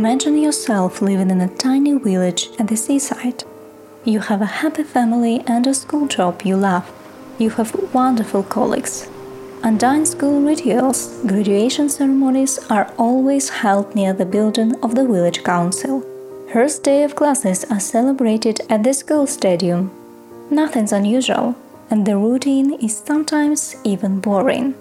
Imagine yourself living in a tiny village at the seaside. You have a happy family and a school job you love. You have wonderful colleagues. Undying school rituals, graduation ceremonies are always held near the building of the village council. First day of classes are celebrated at the school stadium. Nothing's unusual, and the routine is sometimes even boring.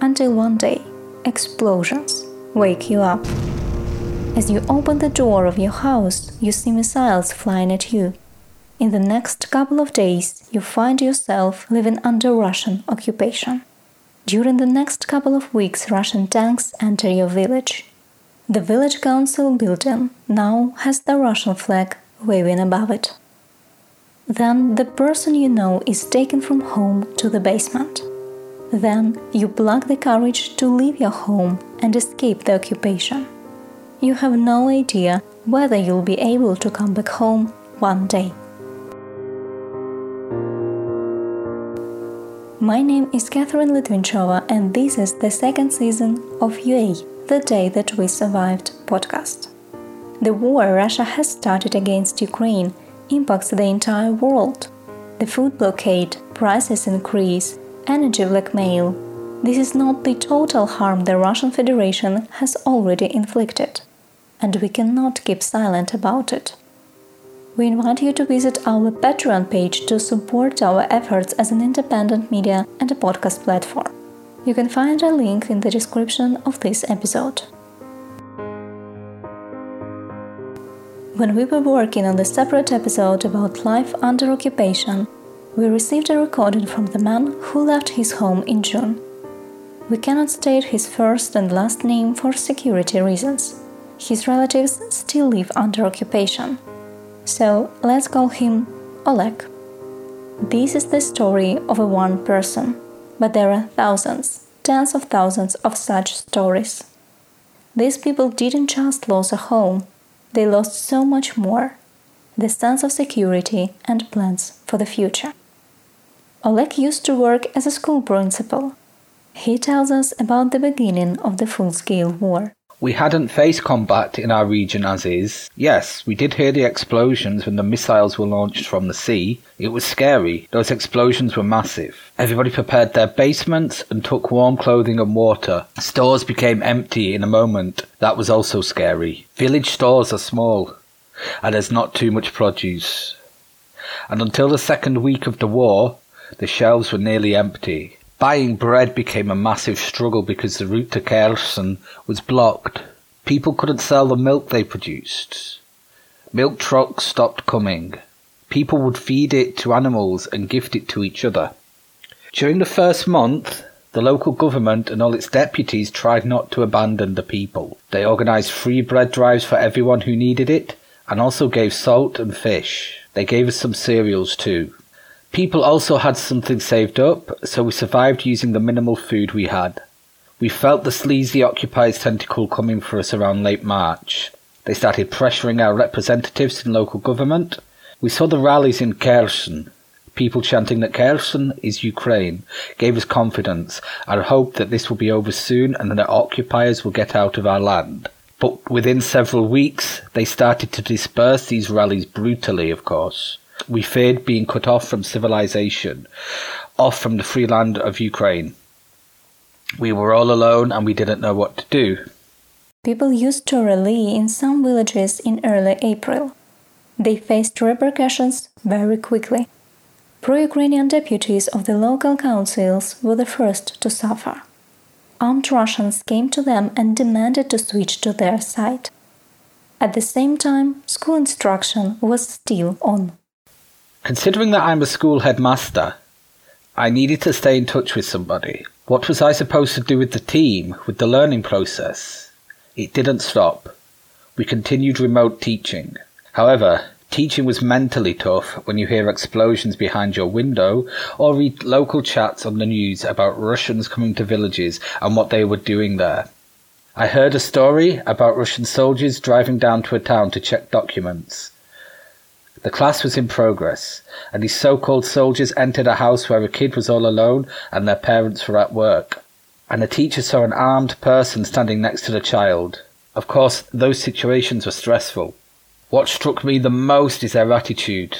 Until one day, explosions wake you up. As you open the door of your house, you see missiles flying at you. In the next couple of days, you find yourself living under Russian occupation. During the next couple of weeks, Russian tanks enter your village. The village council building now has the Russian flag waving above it. Then the person you know is taken from home to the basement. Then you pluck the courage to leave your home and escape the occupation you have no idea whether you'll be able to come back home one day. My name is Catherine Litvinchova, and this is the second season of UA, The Day That We Survived podcast. The war Russia has started against Ukraine impacts the entire world. The food blockade, prices increase, energy blackmail. This is not the total harm the Russian Federation has already inflicted and we cannot keep silent about it. We invite you to visit our Patreon page to support our efforts as an independent media and a podcast platform. You can find a link in the description of this episode. When we were working on the separate episode about life under occupation, we received a recording from the man who left his home in June. We cannot state his first and last name for security reasons his relatives still live under occupation. So let's call him Oleg. This is the story of a one person, but there are thousands, tens of thousands of such stories. These people didn't just lose a home, they lost so much more the sense of security and plans for the future. Oleg used to work as a school principal. He tells us about the beginning of the full scale war. We hadn't faced combat in our region as is. Yes, we did hear the explosions when the missiles were launched from the sea. It was scary. Those explosions were massive. Everybody prepared their basements and took warm clothing and water. Stores became empty in a moment. That was also scary. Village stores are small, and there's not too much produce. And until the second week of the war, the shelves were nearly empty. Buying bread became a massive struggle because the route to Kherson was blocked. People couldn't sell the milk they produced. Milk trucks stopped coming. People would feed it to animals and gift it to each other. During the first month, the local government and all its deputies tried not to abandon the people. They organised free bread drives for everyone who needed it and also gave salt and fish. They gave us some cereals too. People also had something saved up, so we survived using the minimal food we had. We felt the sleazy occupiers' tentacle coming for us around late March. They started pressuring our representatives in local government. We saw the rallies in Kherson. People chanting that Kherson is Ukraine gave us confidence and hope that this will be over soon and that occupiers will get out of our land. But within several weeks, they started to disperse these rallies brutally, of course. We feared being cut off from civilization, off from the free land of Ukraine. We were all alone and we didn't know what to do. People used to rally in some villages in early April. They faced repercussions very quickly. Pro Ukrainian deputies of the local councils were the first to suffer. Armed Russians came to them and demanded to switch to their side. At the same time, school instruction was still on. Considering that I'm a school headmaster, I needed to stay in touch with somebody. What was I supposed to do with the team, with the learning process? It didn't stop. We continued remote teaching. However, teaching was mentally tough when you hear explosions behind your window or read local chats on the news about Russians coming to villages and what they were doing there. I heard a story about Russian soldiers driving down to a town to check documents. The class was in progress, and these so-called soldiers entered a house where a kid was all alone and their parents were at work. And the teacher saw an armed person standing next to the child. Of course, those situations were stressful. What struck me the most is their attitude.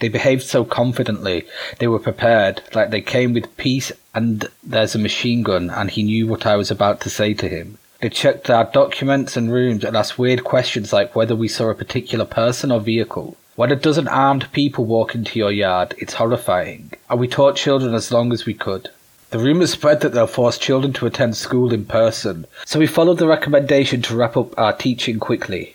They behaved so confidently. They were prepared, like they came with peace and there's a machine gun and he knew what I was about to say to him. They checked our documents and rooms and asked weird questions like whether we saw a particular person or vehicle. When a dozen armed people walk into your yard, it's horrifying. And we taught children as long as we could. The rumours spread that they'll force children to attend school in person, so we followed the recommendation to wrap up our teaching quickly.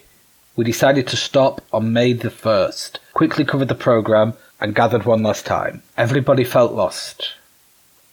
We decided to stop on May the 1st, quickly covered the programme, and gathered one last time. Everybody felt lost.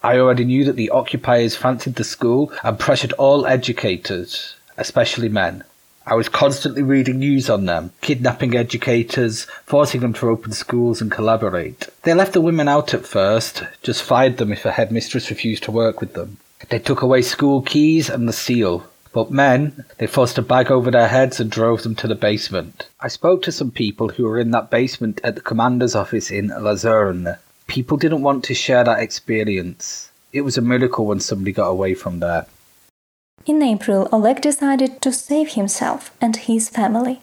I already knew that the occupiers fancied the school and pressured all educators, especially men. I was constantly reading news on them, kidnapping educators, forcing them to open schools and collaborate. They left the women out at first, just fired them if a headmistress refused to work with them. They took away school keys and the seal, but men, they forced a bag over their heads and drove them to the basement. I spoke to some people who were in that basement at the commander's office in Luzerne. People didn't want to share that experience. It was a miracle when somebody got away from there. In April, Oleg decided to save himself and his family,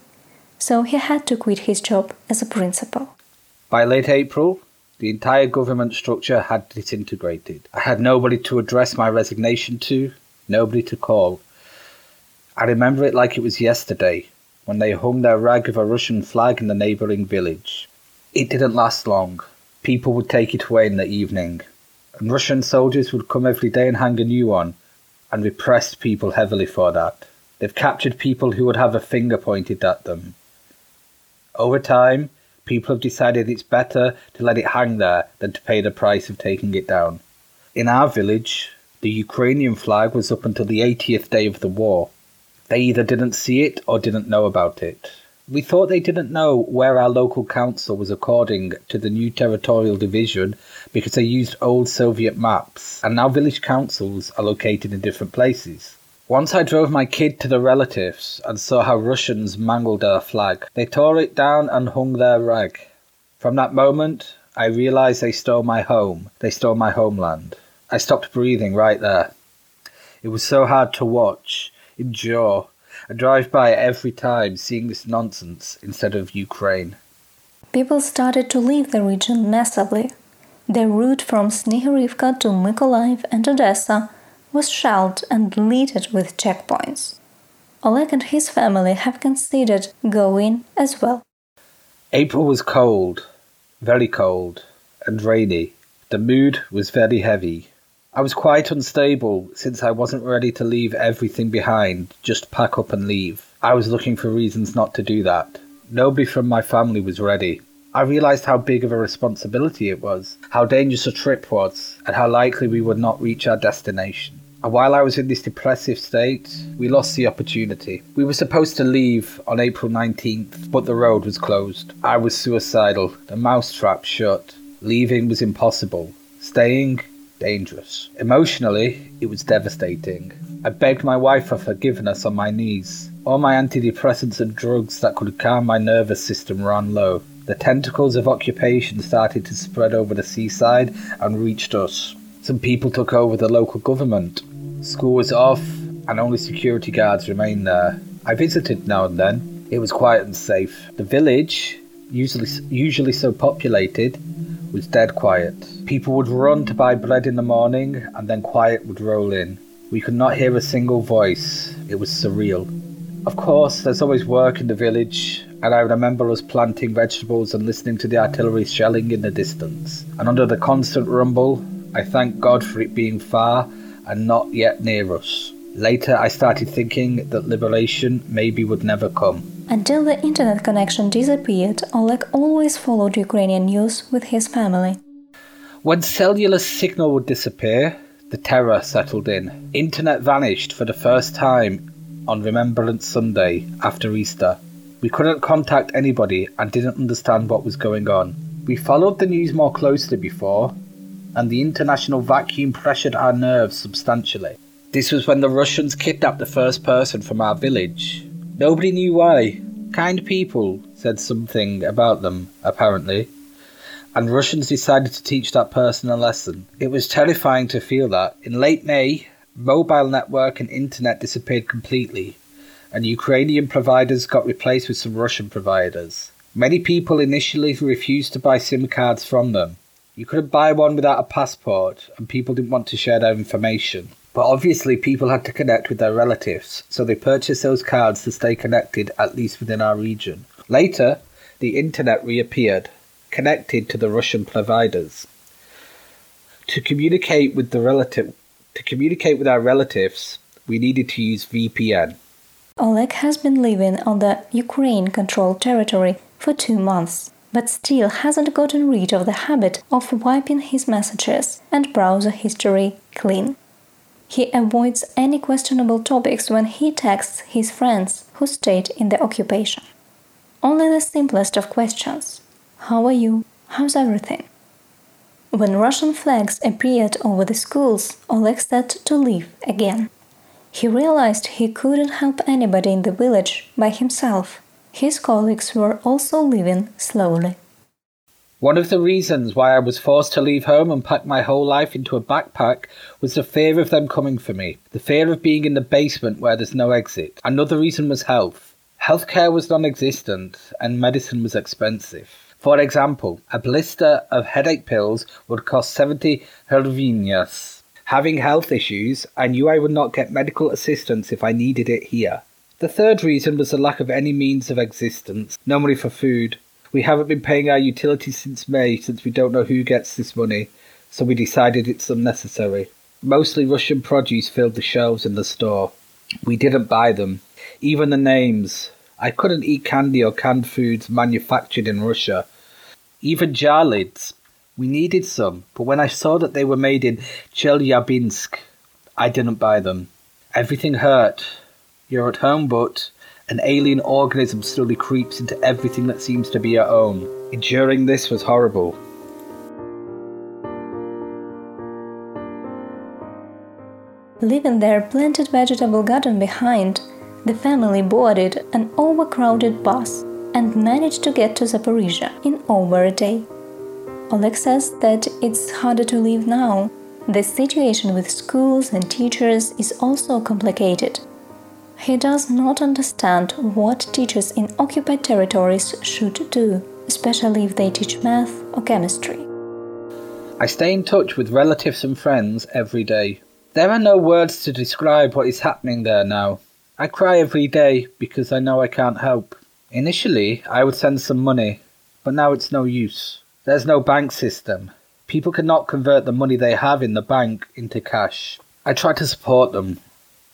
so he had to quit his job as a principal. By late April, the entire government structure had disintegrated. I had nobody to address my resignation to, nobody to call. I remember it like it was yesterday, when they hung their rag of a Russian flag in the neighbouring village. It didn't last long. People would take it away in the evening, and Russian soldiers would come every day and hang a new one, and repressed people heavily for that. They've captured people who would have a finger pointed at them. Over time, people have decided it's better to let it hang there than to pay the price of taking it down. In our village, the Ukrainian flag was up until the 80th day of the war. They either didn't see it or didn't know about it. We thought they didn't know where our local council was according to the new territorial division because they used old Soviet maps, and now village councils are located in different places. Once I drove my kid to the relatives and saw how Russians mangled our flag. They tore it down and hung their rag. From that moment, I realized they stole my home. They stole my homeland. I stopped breathing right there. It was so hard to watch endure, and drive by every time seeing this nonsense instead of Ukraine. People started to leave the region massively. Their route from Snihorivka to Mykolaiv and Odessa was shelled and littered with checkpoints. Oleg and his family have considered going as well. April was cold, very cold, and rainy. The mood was very heavy. I was quite unstable since I wasn't ready to leave everything behind, just pack up and leave. I was looking for reasons not to do that. Nobody from my family was ready. I realised how big of a responsibility it was, how dangerous a trip was, and how likely we would not reach our destination. And while I was in this depressive state, we lost the opportunity. We were supposed to leave on April 19th, but the road was closed. I was suicidal, the mousetrap shut. Leaving was impossible. Staying dangerous. Emotionally, it was devastating. I begged my wife for forgiveness on my knees. All my antidepressants and drugs that could calm my nervous system ran low. The tentacles of occupation started to spread over the seaside and reached us. Some people took over the local government. School was off, and only security guards remained there. I visited now and then. It was quiet and safe. The village, usually usually so populated, was dead quiet. People would run to buy bread in the morning, and then quiet would roll in. We could not hear a single voice. It was surreal. Of course, there's always work in the village, and I remember us planting vegetables and listening to the artillery shelling in the distance. And under the constant rumble, I thank God for it being far and not yet near us. Later, I started thinking that liberation maybe would never come. Until the internet connection disappeared, Oleg always followed Ukrainian news with his family. When cellular signal would disappear, the terror settled in. Internet vanished for the first time on Remembrance Sunday after Easter. We couldn't contact anybody and didn't understand what was going on. We followed the news more closely before, and the international vacuum pressured our nerves substantially. This was when the Russians kidnapped the first person from our village. Nobody knew why. Kind people said something about them, apparently, and Russians decided to teach that person a lesson. It was terrifying to feel that. In late May, mobile network and internet disappeared completely, and Ukrainian providers got replaced with some Russian providers. Many people initially refused to buy SIM cards from them. You couldn't buy one without a passport, and people didn't want to share their information. But obviously, people had to connect with their relatives, so they purchased those cards to stay connected, at least within our region. Later, the internet reappeared, connected to the Russian providers. To communicate with the relative, to communicate with our relatives, we needed to use VPN. Oleg has been living on the Ukraine controlled territory for two months, but still hasn't gotten rid of the habit of wiping his messages and browser history clean. He avoids any questionable topics when he texts his friends who stayed in the occupation. Only the simplest of questions How are you? How's everything? When Russian flags appeared over the schools, Oleg said to leave again. He realized he couldn't help anybody in the village by himself. His colleagues were also leaving slowly. One of the reasons why I was forced to leave home and pack my whole life into a backpack was the fear of them coming for me, the fear of being in the basement where there's no exit. Another reason was health. Healthcare was non existent and medicine was expensive. For example, a blister of headache pills would cost 70 hryvnias having health issues, I knew I would not get medical assistance if I needed it here. The third reason was the lack of any means of existence, no money for food. We haven't been paying our utilities since May, since we don't know who gets this money, so we decided it's unnecessary. Mostly Russian produce filled the shelves in the store. We didn't buy them. Even the names. I couldn't eat candy or canned foods manufactured in Russia. Even jar lids. We needed some, but when I saw that they were made in Chelyabinsk, I didn't buy them. Everything hurt. You're at home, but an alien organism slowly creeps into everything that seems to be your own. Enduring this was horrible. Leaving their planted vegetable garden behind, the family boarded an overcrowded bus and managed to get to Zaporizhia in over a day. Oleg says that it's harder to live now. The situation with schools and teachers is also complicated. He does not understand what teachers in occupied territories should do, especially if they teach math or chemistry. I stay in touch with relatives and friends every day. There are no words to describe what is happening there now. I cry every day because I know I can't help. Initially, I would send some money, but now it's no use. There's no bank system. People cannot convert the money they have in the bank into cash. I try to support them,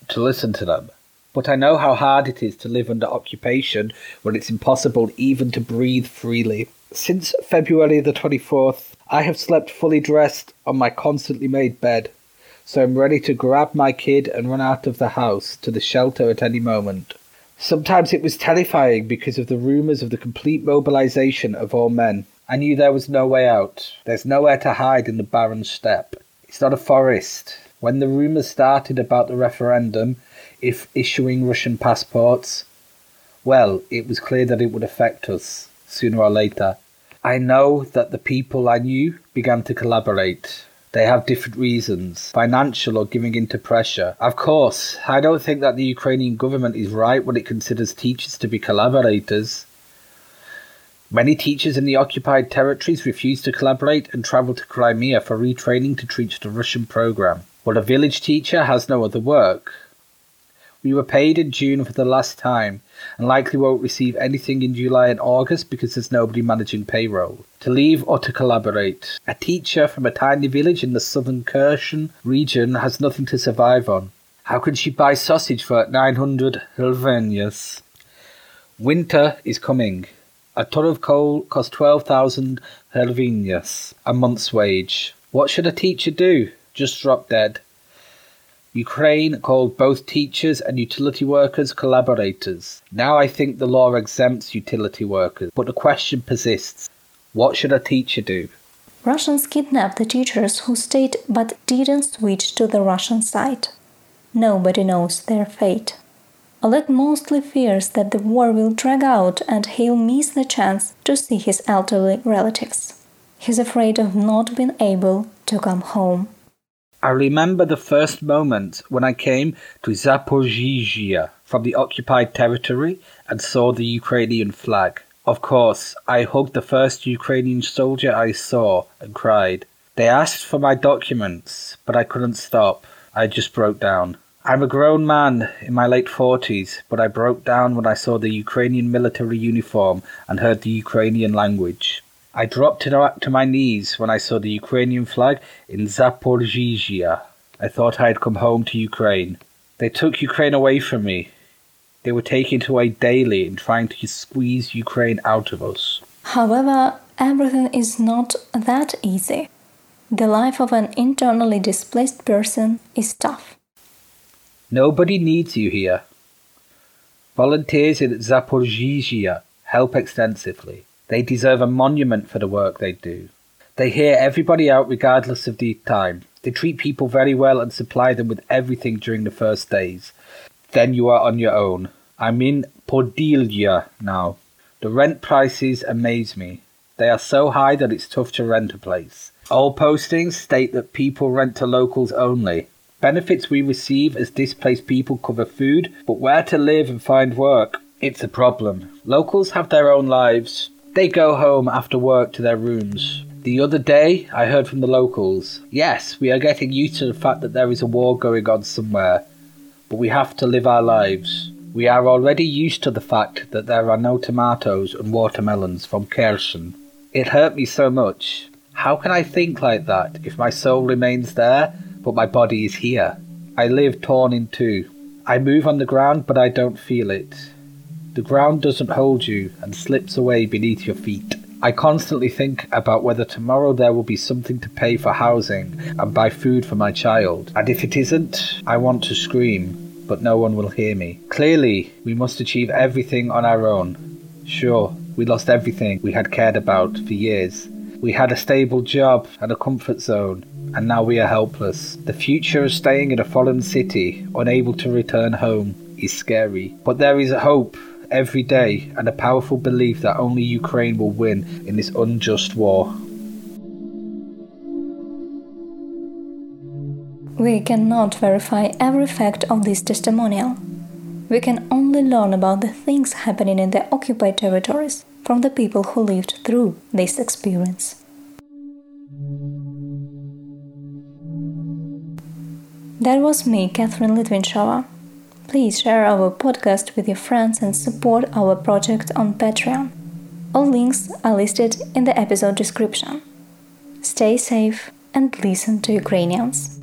to listen to them, but I know how hard it is to live under occupation when it's impossible even to breathe freely. Since February the 24th, I have slept fully dressed on my constantly made bed, so I'm ready to grab my kid and run out of the house to the shelter at any moment. Sometimes it was terrifying because of the rumours of the complete mobilization of all men. I knew there was no way out. There's nowhere to hide in the barren steppe. It's not a forest. When the rumours started about the referendum, if issuing Russian passports, well, it was clear that it would affect us, sooner or later. I know that the people I knew began to collaborate. They have different reasons, financial or giving in to pressure. Of course, I don't think that the Ukrainian government is right when it considers teachers to be collaborators. Many teachers in the occupied territories refused to collaborate and traveled to Crimea for retraining to teach the Russian program. But a village teacher has no other work. We were paid in June for the last time, and likely won't receive anything in July and August because there's nobody managing payroll. To leave or to collaborate. A teacher from a tiny village in the southern Kherson region has nothing to survive on. How can she buy sausage for 900 hryvnias? Winter is coming. A ton of coal costs 12,000 hryvnias, a month's wage. What should a teacher do? Just drop dead. Ukraine called both teachers and utility workers collaborators. Now I think the law exempts utility workers, but the question persists what should a teacher do? Russians kidnapped the teachers who stayed but didn't switch to the Russian side. Nobody knows their fate. Oleg mostly fears that the war will drag out and he'll miss the chance to see his elderly relatives. He's afraid of not being able to come home. I remember the first moment when I came to Zaporizhia from the occupied territory and saw the Ukrainian flag. Of course, I hugged the first Ukrainian soldier I saw and cried. They asked for my documents, but I couldn't stop. I just broke down. I'm a grown man in my late 40s, but I broke down when I saw the Ukrainian military uniform and heard the Ukrainian language. I dropped to my knees when I saw the Ukrainian flag in Zaporizhia. I thought I had come home to Ukraine. They took Ukraine away from me. They were taking it away daily and trying to squeeze Ukraine out of us. However, everything is not that easy. The life of an internally displaced person is tough. Nobody needs you here. Volunteers in Zaporizhia help extensively. They deserve a monument for the work they do. They hear everybody out regardless of the time. They treat people very well and supply them with everything during the first days. Then you are on your own. I'm in Podilya now. The rent prices amaze me. They are so high that it's tough to rent a place. All postings state that people rent to locals only. Benefits we receive as displaced people cover food, but where to live and find work? It's a problem. Locals have their own lives. They go home after work to their rooms. The other day, I heard from the locals yes, we are getting used to the fact that there is a war going on somewhere, but we have to live our lives. We are already used to the fact that there are no tomatoes and watermelons from Kherson. It hurt me so much. How can I think like that if my soul remains there but my body is here. I live torn in two. I move on the ground, but I don't feel it. The ground doesn't hold you and slips away beneath your feet. I constantly think about whether tomorrow there will be something to pay for housing and buy food for my child. And if it isn't, I want to scream, but no one will hear me. Clearly, we must achieve everything on our own. Sure, we lost everything we had cared about for years. We had a stable job and a comfort zone, and now we are helpless. The future of staying in a foreign city, unable to return home, is scary. But there is hope every day and a powerful belief that only Ukraine will win in this unjust war. We cannot verify every fact of this testimonial. We can only learn about the things happening in the occupied territories from the people who lived through this experience. That was me, Catherine Litvinchova. Please share our podcast with your friends and support our project on Patreon. All links are listed in the episode description. Stay safe and listen to Ukrainians.